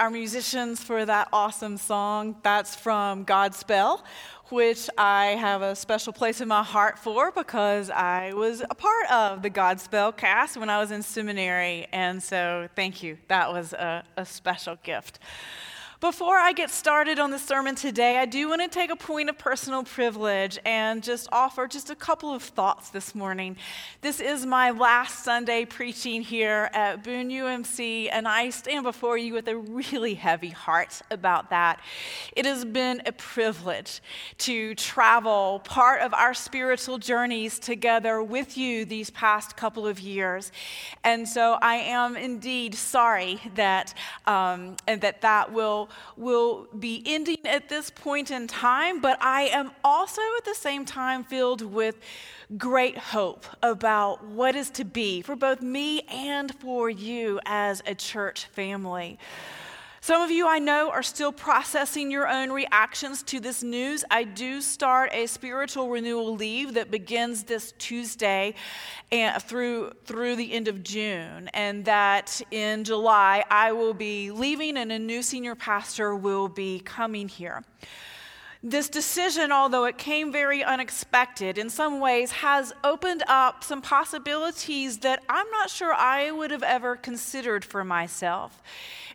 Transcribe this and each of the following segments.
our musicians for that awesome song. That's from Godspell, which I have a special place in my heart for because I was a part of the Godspell cast when I was in seminary. And so, thank you. That was a, a special gift. Before I get started on the sermon today, I do want to take a point of personal privilege and just offer just a couple of thoughts this morning. This is my last Sunday preaching here at Boone UMC, and I stand before you with a really heavy heart about that. It has been a privilege to travel part of our spiritual journeys together with you these past couple of years. And so I am indeed sorry that, um, and that that will will be ending at this point in time, but I am also at the same time filled with great hope about what is to be for both me and for you as a church family. Some of you I know are still processing your own reactions to this news. I do start a spiritual renewal leave that begins this Tuesday and through through the end of June and that in July I will be leaving and a new senior pastor will be coming here. This decision, although it came very unexpected, in some ways has opened up some possibilities that I'm not sure I would have ever considered for myself.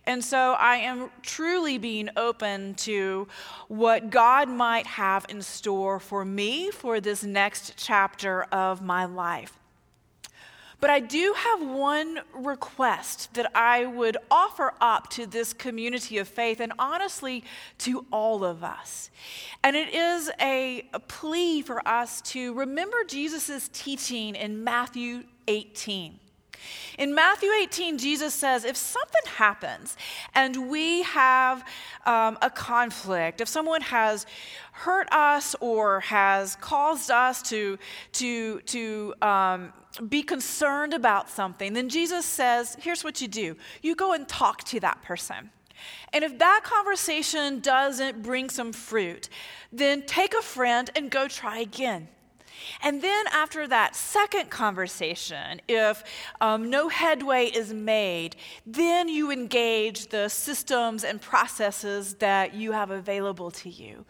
And so I am truly being open to what God might have in store for me for this next chapter of my life. But I do have one request that I would offer up to this community of faith, and honestly, to all of us. And it is a, plea for us to remember Jesus' teaching in Matthew 18. In Matthew 18, Jesus says, if something happens and we have um, a conflict, if someone has hurt us or has caused us to, to, to um, be concerned about something, then Jesus says, here's what you do you go and talk to that person. And if that conversation doesn't bring some fruit, then take a friend and go try again. And then after that second conversation, if um, no headway is made, then you engage the systems and processes that you have available to you.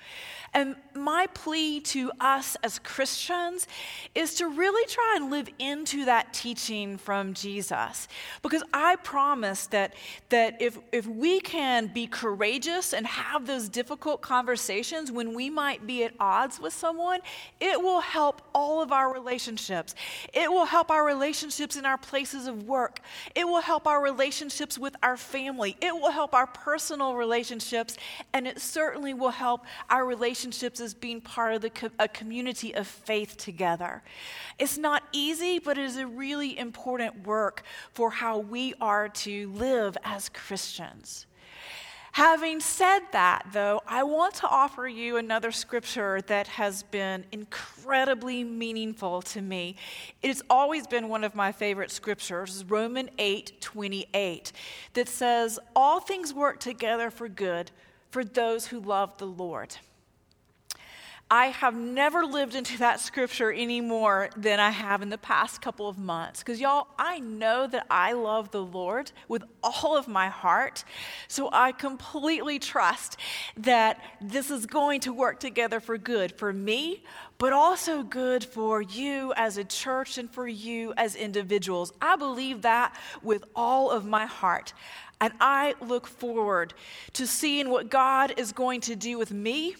And my plea to us as Christians is to really try and live into that teaching from Jesus. Because I promise that, that if, if we can be courageous and have those difficult conversations when we might be at odds with someone, it will help all of our relationships. It will help our relationships in our places of work. It will help our relationships with our family. It will help our personal relationships. And it certainly will help our relationships as being part of the co- a community of faith together. It's not easy, but it is a really important work for how we are to live as Christians. Having said that, though, I want to offer you another scripture that has been incredibly meaningful to me. It has always been one of my favorite scriptures, Romans 8 28, that says, All things work together for good for those who love the Lord. I have never lived into that scripture any more than I have in the past couple of months. Because, y'all, I know that I love the Lord with all of my heart. So I completely trust that this is going to work together for good for me, but also good for you as a church and for you as individuals. I believe that with all of my heart. And I look forward to seeing what God is going to do with me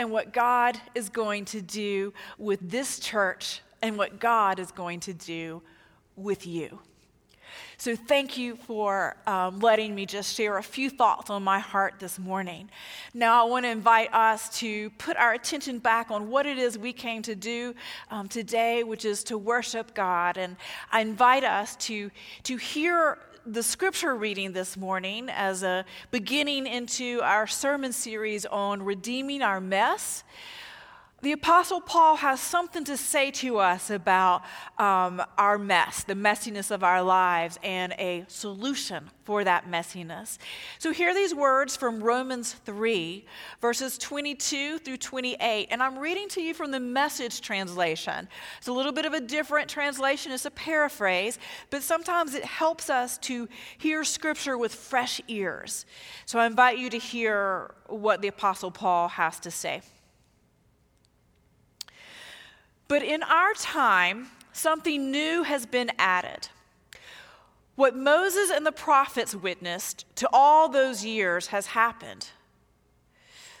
and what God is going to do with this church and what God is going to do with you. So, thank you for um, letting me just share a few thoughts on my heart this morning. Now, I want to invite us to put our attention back on what it is we came to do um, today, which is to worship God. And I invite us to, to hear the scripture reading this morning as a beginning into our sermon series on redeeming our mess. The Apostle Paul has something to say to us about um, our mess, the messiness of our lives, and a solution for that messiness. So, hear these words from Romans 3, verses 22 through 28. And I'm reading to you from the message translation. It's a little bit of a different translation, it's a paraphrase, but sometimes it helps us to hear scripture with fresh ears. So, I invite you to hear what the Apostle Paul has to say. But in our time, something new has been added. What Moses and the prophets witnessed to all those years has happened.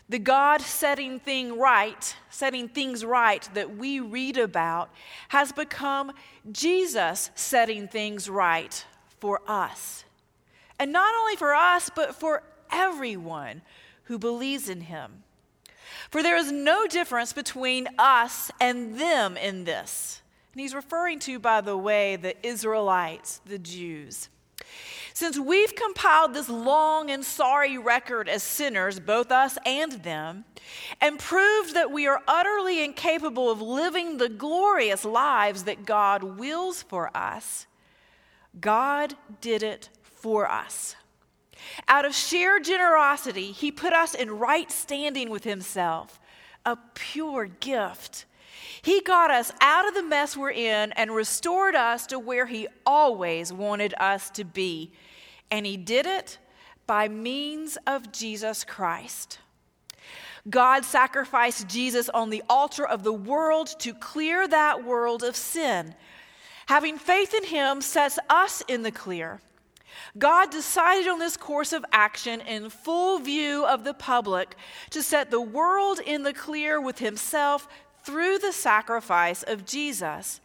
The God setting thing right, setting things right that we read about has become Jesus setting things right for us. And not only for us, but for everyone who believes in him. For there is no difference between us and them in this. And he's referring to, by the way, the Israelites, the Jews. Since we've compiled this long and sorry record as sinners, both us and them, and proved that we are utterly incapable of living the glorious lives that God wills for us, God did it for us. Out of sheer generosity, he put us in right standing with himself, a pure gift. He got us out of the mess we're in and restored us to where he always wanted us to be. And he did it by means of Jesus Christ. God sacrificed Jesus on the altar of the world to clear that world of sin. Having faith in him sets us in the clear. God decided on this course of action in full view of the public to set the world in the clear with himself through the sacrifice of Jesus,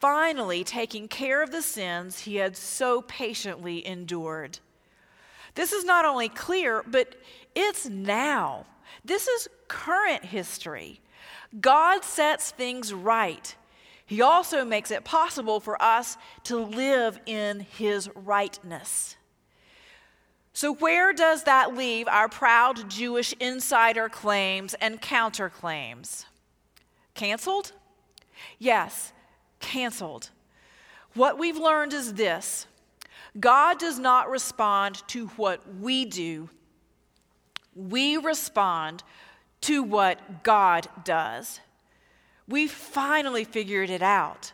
finally taking care of the sins he had so patiently endured. This is not only clear, but it's now. This is current history. God sets things right. He also makes it possible for us to live in His rightness. So, where does that leave our proud Jewish insider claims and counterclaims? Canceled? Yes, canceled. What we've learned is this God does not respond to what we do, we respond to what God does. We finally figured it out.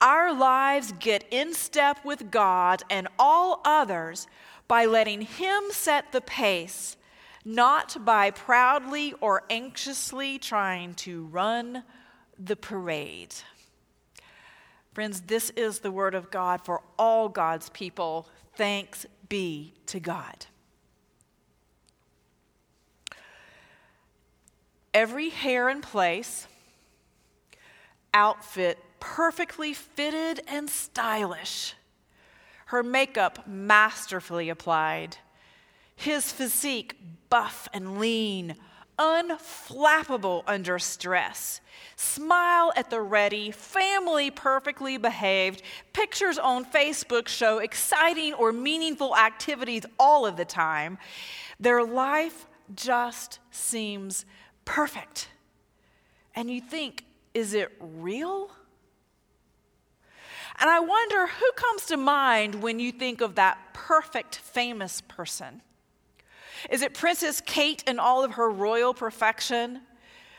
Our lives get in step with God and all others by letting Him set the pace, not by proudly or anxiously trying to run the parade. Friends, this is the word of God for all God's people. Thanks be to God. Every hair in place outfit perfectly fitted and stylish, her makeup masterfully applied, his physique buff and lean, unflappable under stress. Smile at the ready, family perfectly behaved. Pictures on Facebook show exciting or meaningful activities all of the time. Their life just seems perfect. And you think, is it real? And I wonder who comes to mind when you think of that perfect famous person? Is it Princess Kate in all of her royal perfection?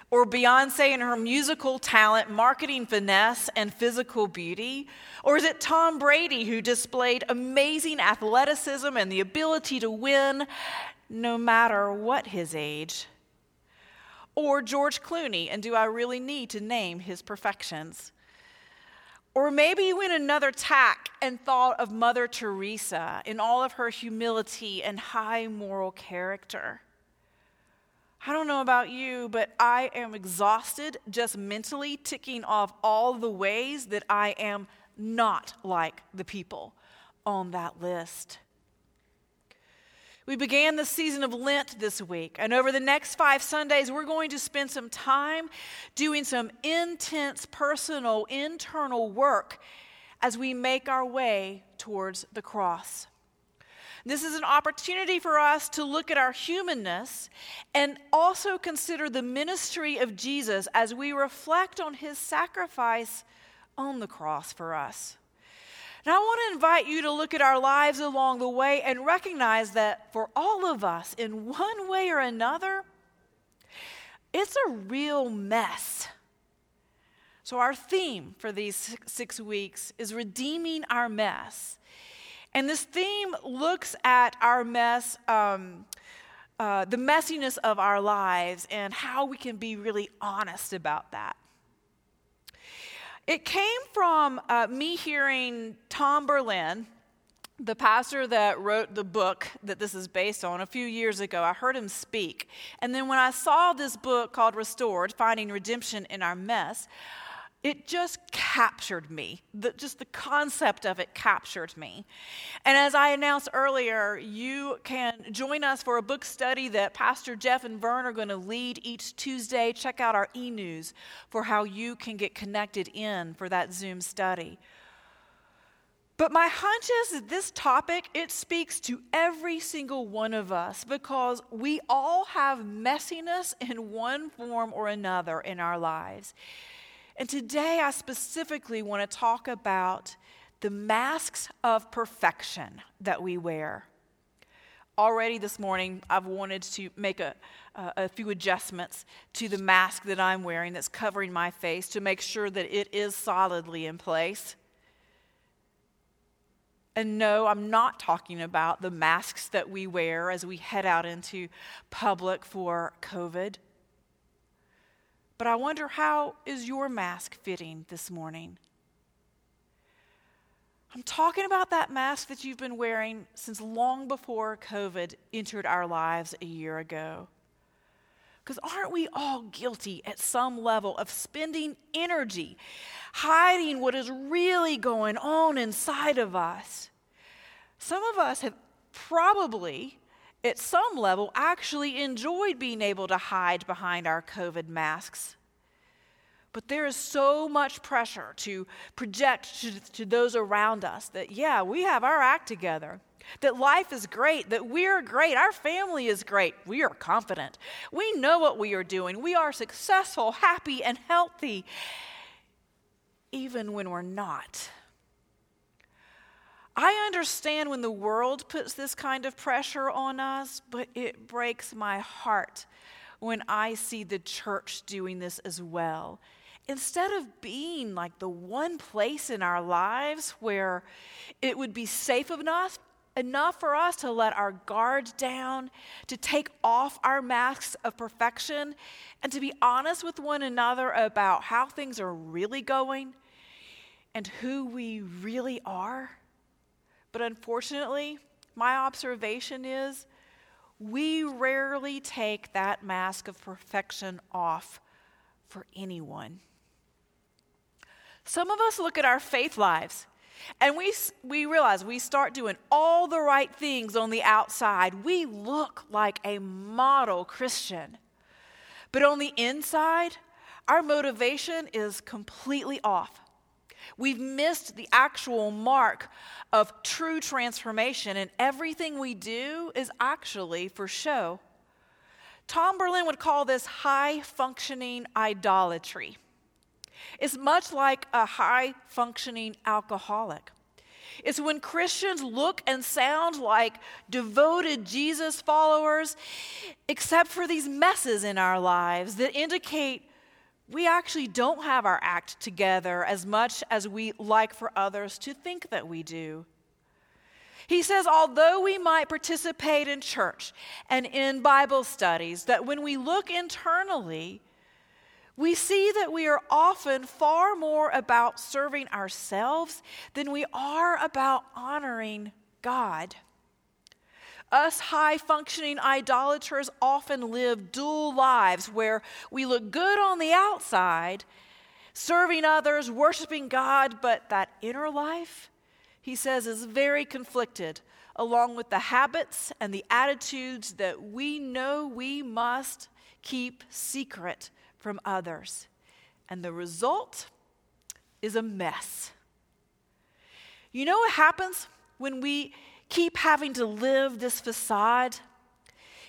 Or Beyonce in her musical talent, marketing finesse, and physical beauty? Or is it Tom Brady who displayed amazing athleticism and the ability to win no matter what his age? Or George Clooney, and do I really need to name his perfections? Or maybe you went another tack and thought of Mother Teresa in all of her humility and high moral character. I don't know about you, but I am exhausted just mentally ticking off all the ways that I am not like the people on that list. We began the season of Lent this week, and over the next five Sundays, we're going to spend some time doing some intense personal internal work as we make our way towards the cross. This is an opportunity for us to look at our humanness and also consider the ministry of Jesus as we reflect on his sacrifice on the cross for us. And I want to invite you to look at our lives along the way and recognize that for all of us, in one way or another, it's a real mess. So, our theme for these six weeks is redeeming our mess. And this theme looks at our mess, um, uh, the messiness of our lives, and how we can be really honest about that. It came from uh, me hearing Tom Berlin, the pastor that wrote the book that this is based on, a few years ago. I heard him speak. And then when I saw this book called Restored Finding Redemption in Our Mess, it just captured me. The, just the concept of it captured me. And as I announced earlier, you can join us for a book study that Pastor Jeff and Vern are going to lead each Tuesday. Check out our e news for how you can get connected in for that Zoom study. But my hunch is that this topic, it speaks to every single one of us because we all have messiness in one form or another in our lives. And today I specifically want to talk about the masks of perfection that we wear. Already this morning, I've wanted to make a, a few adjustments to the mask that I'm wearing that's covering my face to make sure that it is solidly in place. And no, I'm not talking about the masks that we wear as we head out into public for COVID. But I wonder how is your mask fitting this morning? I'm talking about that mask that you've been wearing since long before COVID entered our lives a year ago. Because aren't we all guilty at some level of spending energy hiding what is really going on inside of us? Some of us have probably at some level, actually enjoyed being able to hide behind our COVID masks. But there is so much pressure to project to, to, those around us that, yeah, we have our act together, that life is great, that we're great, our family is great, we are confident, we know what we are doing, we are successful, happy, and healthy, even when we're not. I understand when the world puts this kind of pressure on us, but it breaks my heart when I see the church doing this as well. Instead of being like the one place in our lives where it would be safe enough, enough for us to let our guard down, to take off our masks of perfection, and to be honest with one another about how things are really going and who we really are but unfortunately, my observation is we rarely take that mask of perfection off for anyone. Some of us look at our faith lives and we, we realize we start doing all the right things on the outside. We look like a model Christian. But on the inside, our motivation is completely off. We've missed the actual mark of true transformation, and everything we do is actually for show. Tom Berlin would call this high functioning idolatry. It's much like a high functioning alcoholic. It's when Christians look and sound like devoted Jesus followers, except for these messes in our lives that indicate we actually don't have our act together as much as we like for others to think that we do. He says, although we might participate in church and in Bible studies, that when we look internally, we see that we are often far more about serving ourselves than we are about honoring God. Us high functioning idolaters often live dual lives where we look good on the outside, serving others, worshiping God, but that inner life, he says, is very conflicted, along with the habits and the attitudes that we know we must keep secret from others. And the result is a mess. You know what happens when we keep having to live this facade,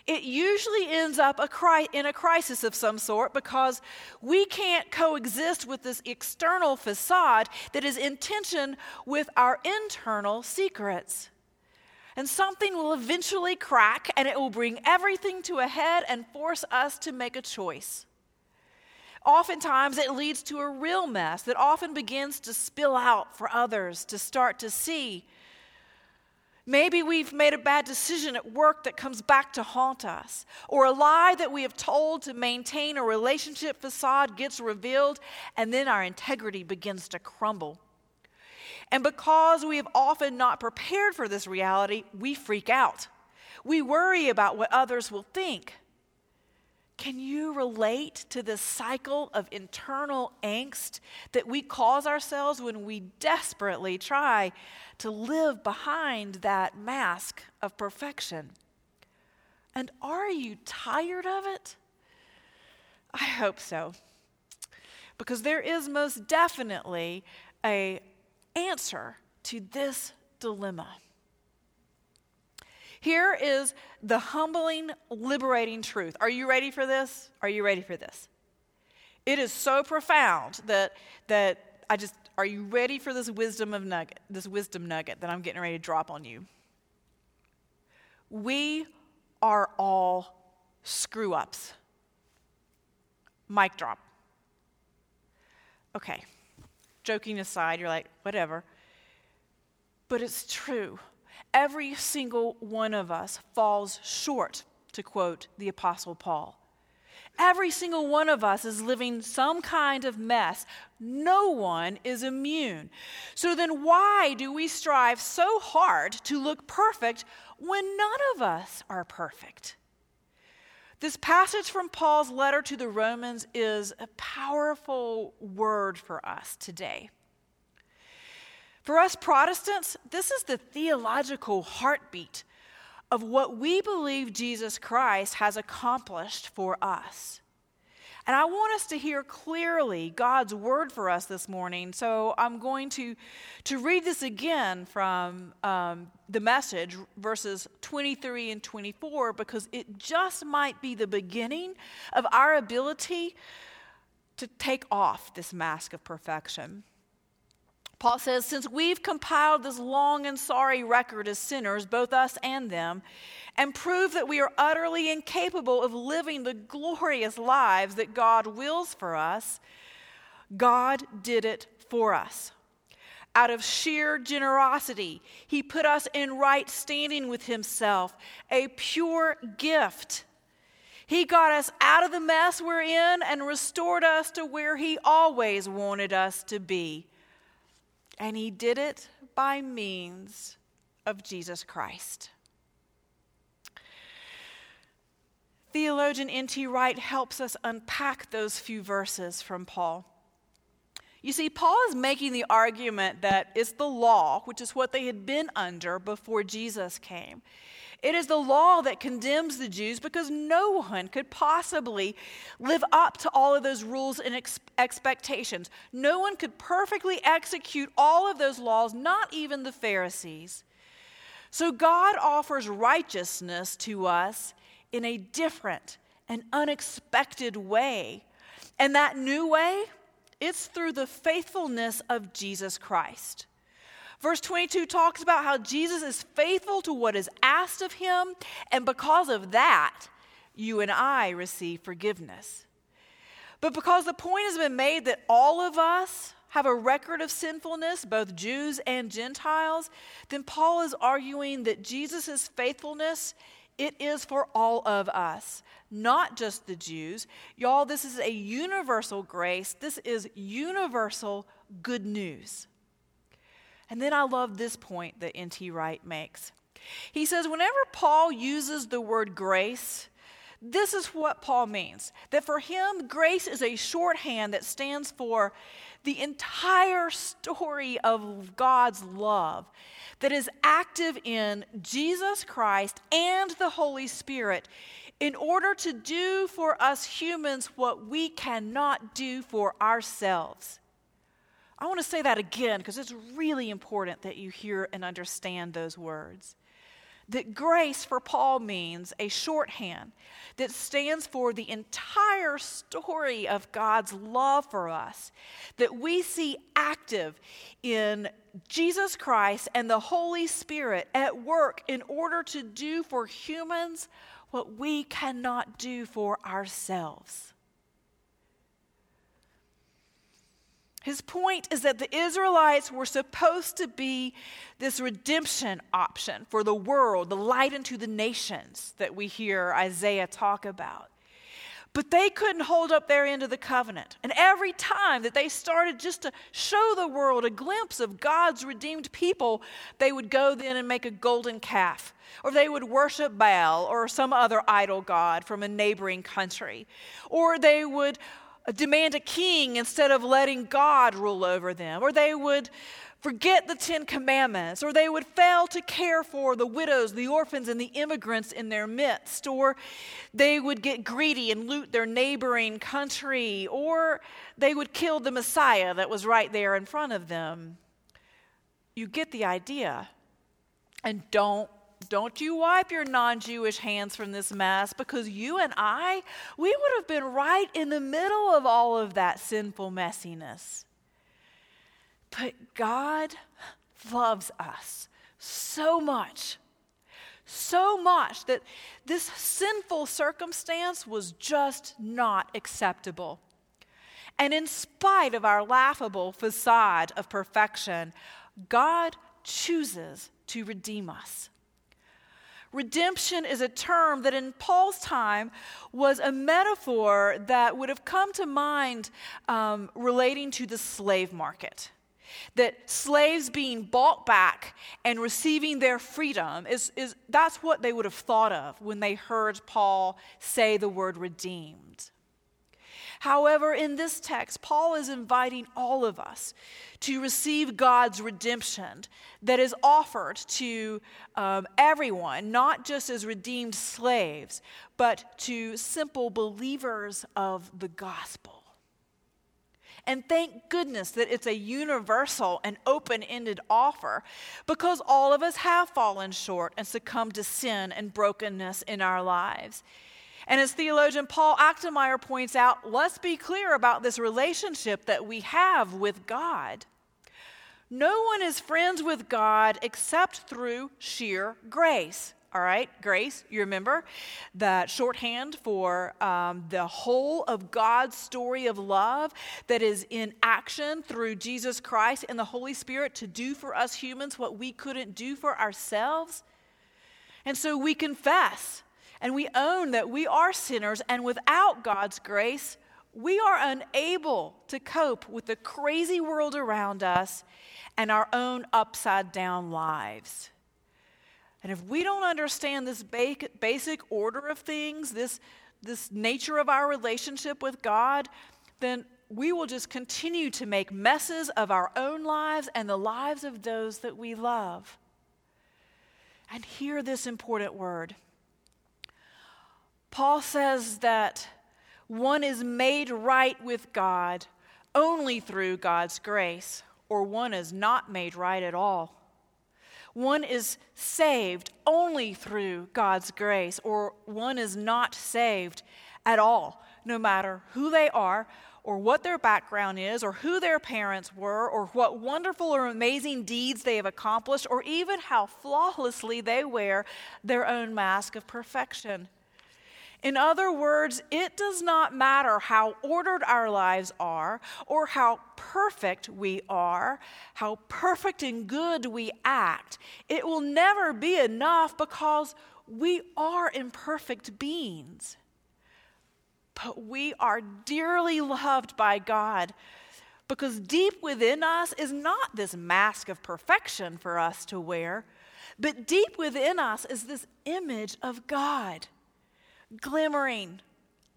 it usually ends up a cri- in a crisis of some sort because we can't coexist with this external facade that is in tension with our internal secrets. And something will eventually crack and it will bring everything to a head and force us to make a choice. Oftentimes, it leads to a real mess that often begins to spill out for others to start to see. Maybe we've made a bad decision at work that comes back to haunt us, or a lie that we have told to maintain a relationship facade gets revealed, and then our integrity begins to crumble. And because we have often not prepared for this reality, we freak out. We worry about what others will think. Can you relate to this cycle of internal angst that we cause ourselves when we desperately try to live behind that mask of perfection? And are you tired of it? I hope so. Because there is most definitely a answer to this dilemma. Here is the humbling, liberating truth. Are you ready for this? Are you ready for this? It is so profound that that I just are you ready for this wisdom of nugget, this wisdom nugget that I'm getting ready to drop on you? We are all screw ups. Mic drop. Okay. Joking aside, you're like, whatever. But it's true. Every single one of us falls short, to quote the Apostle Paul. Every single one of us is living some kind of mess. No one is immune. So then, why do we strive so hard to look perfect when none of us are perfect? This passage from Paul's letter to the Romans is a powerful word for us today. For us Protestants, this is the theological heartbeat of what we believe Jesus Christ has accomplished for us. And I want us to hear clearly God's word for us this morning. So I'm going to, to read this again from um, the message, verses 23 and 24, because it just might be the beginning of our ability to take off this mask of perfection. Paul says, Since we've compiled this long and sorry record as sinners, both us and them, and prove that we are utterly incapable of living the glorious lives that God wills for us, God did it for us. Out of sheer generosity, He put us in right standing with Himself, a pure gift. He got us out of the mess we're in and restored us to where He always wanted us to be and he did it by means of Jesus Christ. Theologian N.T. Wright helps us unpack those few verses from Paul. You see, Paul is making the argument that it's the law, which is what they had been under before Jesus came. It is the law that condemns the Jews because no one could possibly live up to all of those rules and ex- expectations. No one could perfectly execute all of those laws, not even the Pharisees. So God offers righteousness to us in a different and unexpected way. And that new way, it's through the faithfulness of Jesus Christ. Verse 22 talks about how Jesus is faithful to what is asked of him, and because of that, you and I receive forgiveness. But because the point has been made that all of us have a record of sinfulness, both Jews and Gentiles, then Paul is arguing that Jesus' faithfulness it is for all of us, not just the Jews. Y'all, this is a universal grace. This is universal good news. And then I love this point that N.T. Wright makes. He says, whenever Paul uses the word grace, this is what Paul means that for him, grace is a shorthand that stands for the entire story of God's love that is active in Jesus Christ and the Holy Spirit in order to do for us humans what we cannot do for ourselves. I want to say that again because it's really important that you hear and understand those words. that grace for Paul means a shorthand that stands for the entire story of God's love for us, that we see active in Jesus Christ and the Holy Spirit at work in order to do for humans what we cannot do for ourselves. His point is that the Israelites were supposed to be this redemption option for the world, the light into the nations that we hear Isaiah talk about. But they couldn't hold up their end of the covenant. And every time that they started just to show the world a glimpse of God's redeemed people, they would go then and make a golden calf, or they would worship Baal or some other idol god from a neighboring country, or they would demand a king instead of letting God rule over them, or they would forget the Ten Commandments, or they would fail to care for the widows, the orphans, and the immigrants in their midst, or they would get greedy and loot their neighboring country, or they would kill the Messiah that was right there in front of them. You get the idea. And don't don't you wipe your non Jewish hands from this mess because you and I, we would have been right in the middle of all of that sinful messiness. But God loves us so much, so much that this sinful circumstance was just not acceptable. And in spite of our laughable facade of perfection, God chooses to redeem us. Redemption is a term that in Paul's time was a metaphor that would have come to mind um, relating to the slave market. That slaves being bought back and receiving their freedom is, is that's what they would have thought of when they heard Paul say the word redeemed. However, in this text, Paul is inviting all of us to receive God's redemption that is offered to um, everyone, not just as redeemed slaves, but to simple believers of the gospel. And thank goodness that it's a universal and open ended offer because all of us have fallen short and succumbed to sin and brokenness in our lives. And as theologian Paul Achtemeier points out, let's be clear about this relationship that we have with God. No one is friends with God except through sheer grace. All right, grace, you remember that shorthand for um, the whole of God's story of love that is in action through Jesus Christ and the Holy Spirit to do for us humans what we couldn't do for ourselves. And so we confess and we own that we are sinners, and without God's grace, we are unable to cope with the crazy world around us and our own upside down lives. And if we don't understand this basic order of things, this, this nature of our relationship with God, then we will just continue to make messes of our own lives and the lives of those that we love. And hear this important word Paul says that one is made right with God only through God's grace, or one is not made right at all. One is saved only through God's grace, or one is not saved at all, no matter who they are, or what their background is, or who their parents were, or what wonderful or amazing deeds they have accomplished, or even how flawlessly they wear their own mask of perfection. In other words, it does not matter how ordered our lives are, or how perfect we are, how perfect and good we act. It will never be enough because we are imperfect beings. But we are dearly loved by God because deep within us is not this mask of perfection for us to wear, but deep within us is this image of God glimmering,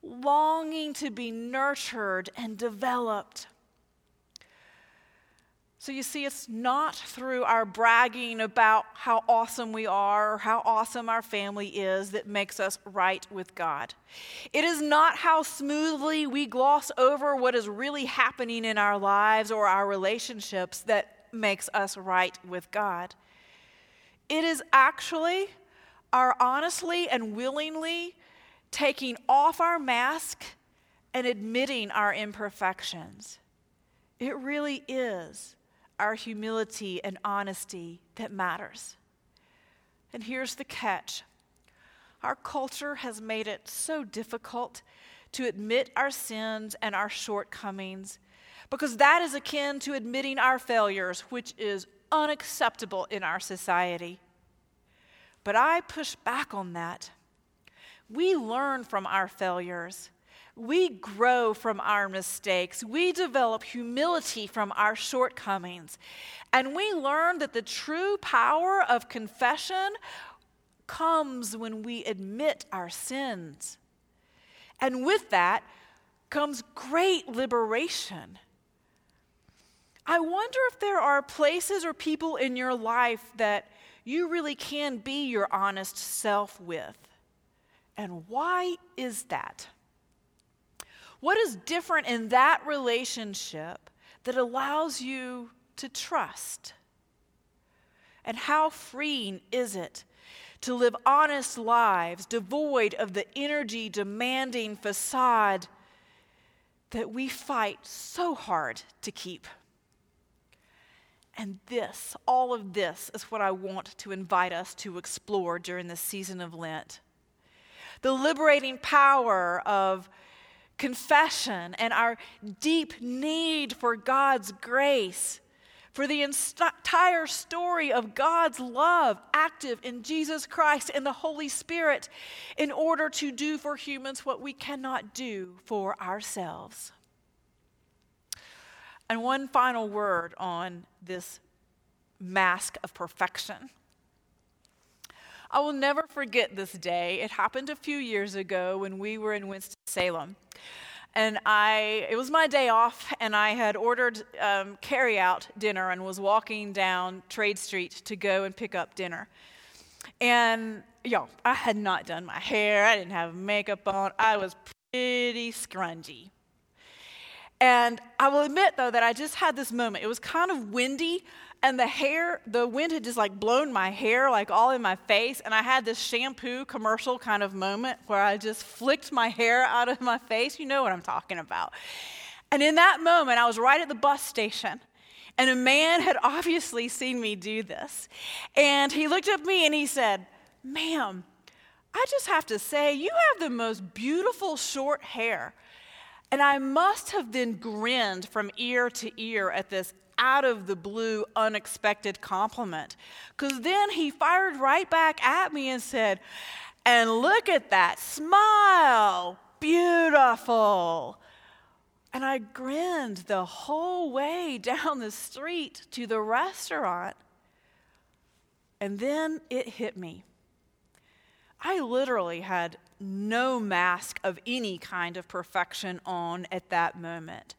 longing to be nurtured and developed. So you see, it's not through our bragging about how awesome we are or how awesome our family is that makes us right with God. It is not how smoothly we gloss over what is really happening in our lives or our relationships that makes us right with God. It is actually our honestly and willingly taking off our mask and admitting our imperfections. It really is our humility and honesty that matters. And here's the catch our culture has made it so difficult to admit our sins and our shortcomings because that is akin to admitting our failures, which is unacceptable in our society. But I push back on that. We learn from our failures. We grow from our mistakes. We develop humility from our shortcomings. And we learn that the true power of confession comes when we admit our sins. And with that comes great liberation. I wonder if there are places or people in your life that you really can be your honest self with. And why is that? What is different in that relationship that allows you to trust? And how freeing is it to live honest lives devoid of the energy demanding facade that we fight so hard to keep? And this, all of this, is what I want to invite us to explore during this season of Lent. The liberating power of confession and our deep need for God's grace, for the entire story of God's love active in Jesus Christ and the Holy Spirit in order to do for humans what we cannot do for ourselves. And one final word on this mask of perfection. I will never forget this day. It happened a few years ago when we were in Winston-Salem. And I, it was my day off, and I had ordered um, carry-out dinner and was walking down Trade Street to go and pick up dinner. And, y'all, I had not done my hair. I didn't have makeup on. I was pretty scrungy. And I will admit, though, that I just had this moment. It was kind of windy, and the hair, the wind had just like blown my hair like all in my face. And I had this shampoo commercial kind of moment where I just flicked my hair out of my face. You know what I'm talking about. And in that moment, I was right at the bus station. And a man had obviously seen me do this. And he looked at me and he said, Ma'am, I just have to say, you have the most beautiful short hair. And I must have then grinned from ear to ear at this out of the blue, unexpected compliment. Because then he fired right back at me and said, And look at that smile, beautiful. And I grinned the whole way down the street to the restaurant. And then it hit me. I literally had no mask of any kind of perfection on at that moment.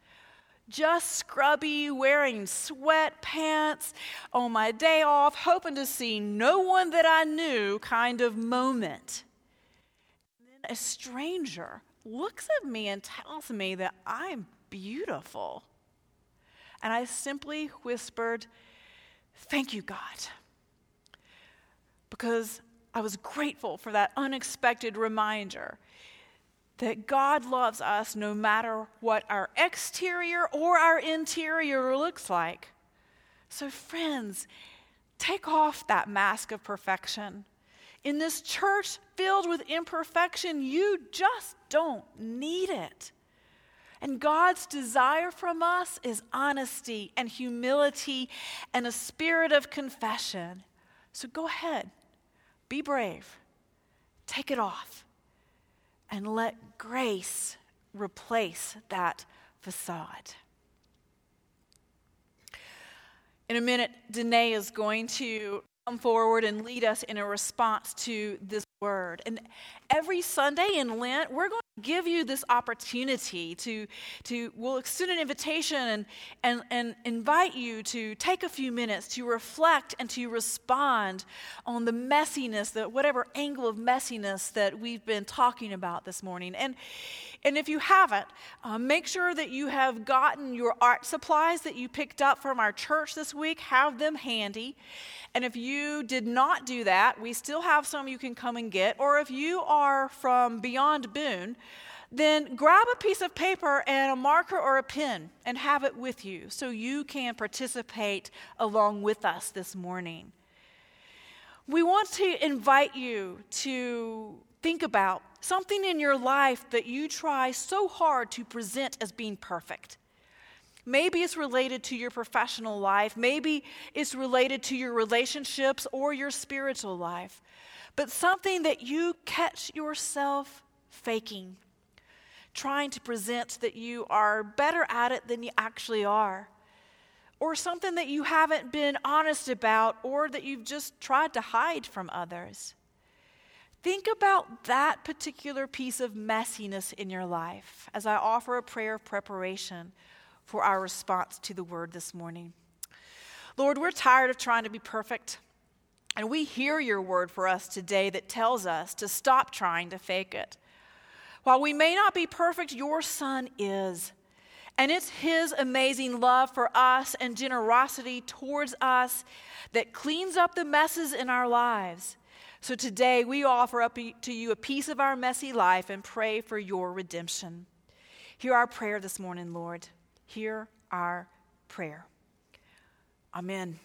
Just scrubby, wearing sweatpants on my day off, hoping to see no one that I knew kind of moment. And then a stranger looks at me and tells me that I'm beautiful. And I simply whispered, Thank you, God. Because I was grateful for that unexpected reminder that God loves us no matter what our exterior or our interior looks like. So, friends, take off that mask of perfection. In this church filled with imperfection, you just don't need it. And God's desire from us is honesty and humility and a spirit of confession. So go ahead, be brave. Take it off. And let grace replace that facade. In a minute, Danae is going to come forward and lead us in a response to this word. And every Sunday in Lent, we're going give you this opportunity to, to we'll extend an invitation and, and, and invite you to take a few minutes to reflect and to respond on the messiness, that whatever angle of messiness that we've been talking about this morning. And, and if you haven't, uh, make sure that you have gotten your art supplies that you picked up from our church this week, have them handy. And if you did not do that, we still have some you can come and get. Or if you are from beyond Boone, then grab a piece of paper and a marker or a pen and have it with you so you can participate along with us this morning. We want to invite you to think about something in your life that you try so hard to present as being perfect. Maybe it's related to your professional life. Maybe it's related to your relationships or your spiritual life. But something that you catch yourself faking, trying to present that you are better at it than you actually are. Or something that you haven't been honest about or that you've just tried to hide from others. Think about that particular piece of messiness in your life as I offer a prayer of preparation for our response to the word this morning. Lord, we're tired of trying to be perfect. And we hear your word for us today that tells us to stop trying to fake it. While we may not be perfect, your son is. And it's his amazing love for us and generosity towards us that cleans up the messes in our lives. So today we offer up to you a piece of our messy life and pray for your redemption. Hear our prayer this morning, Lord hear our prayer. Amen.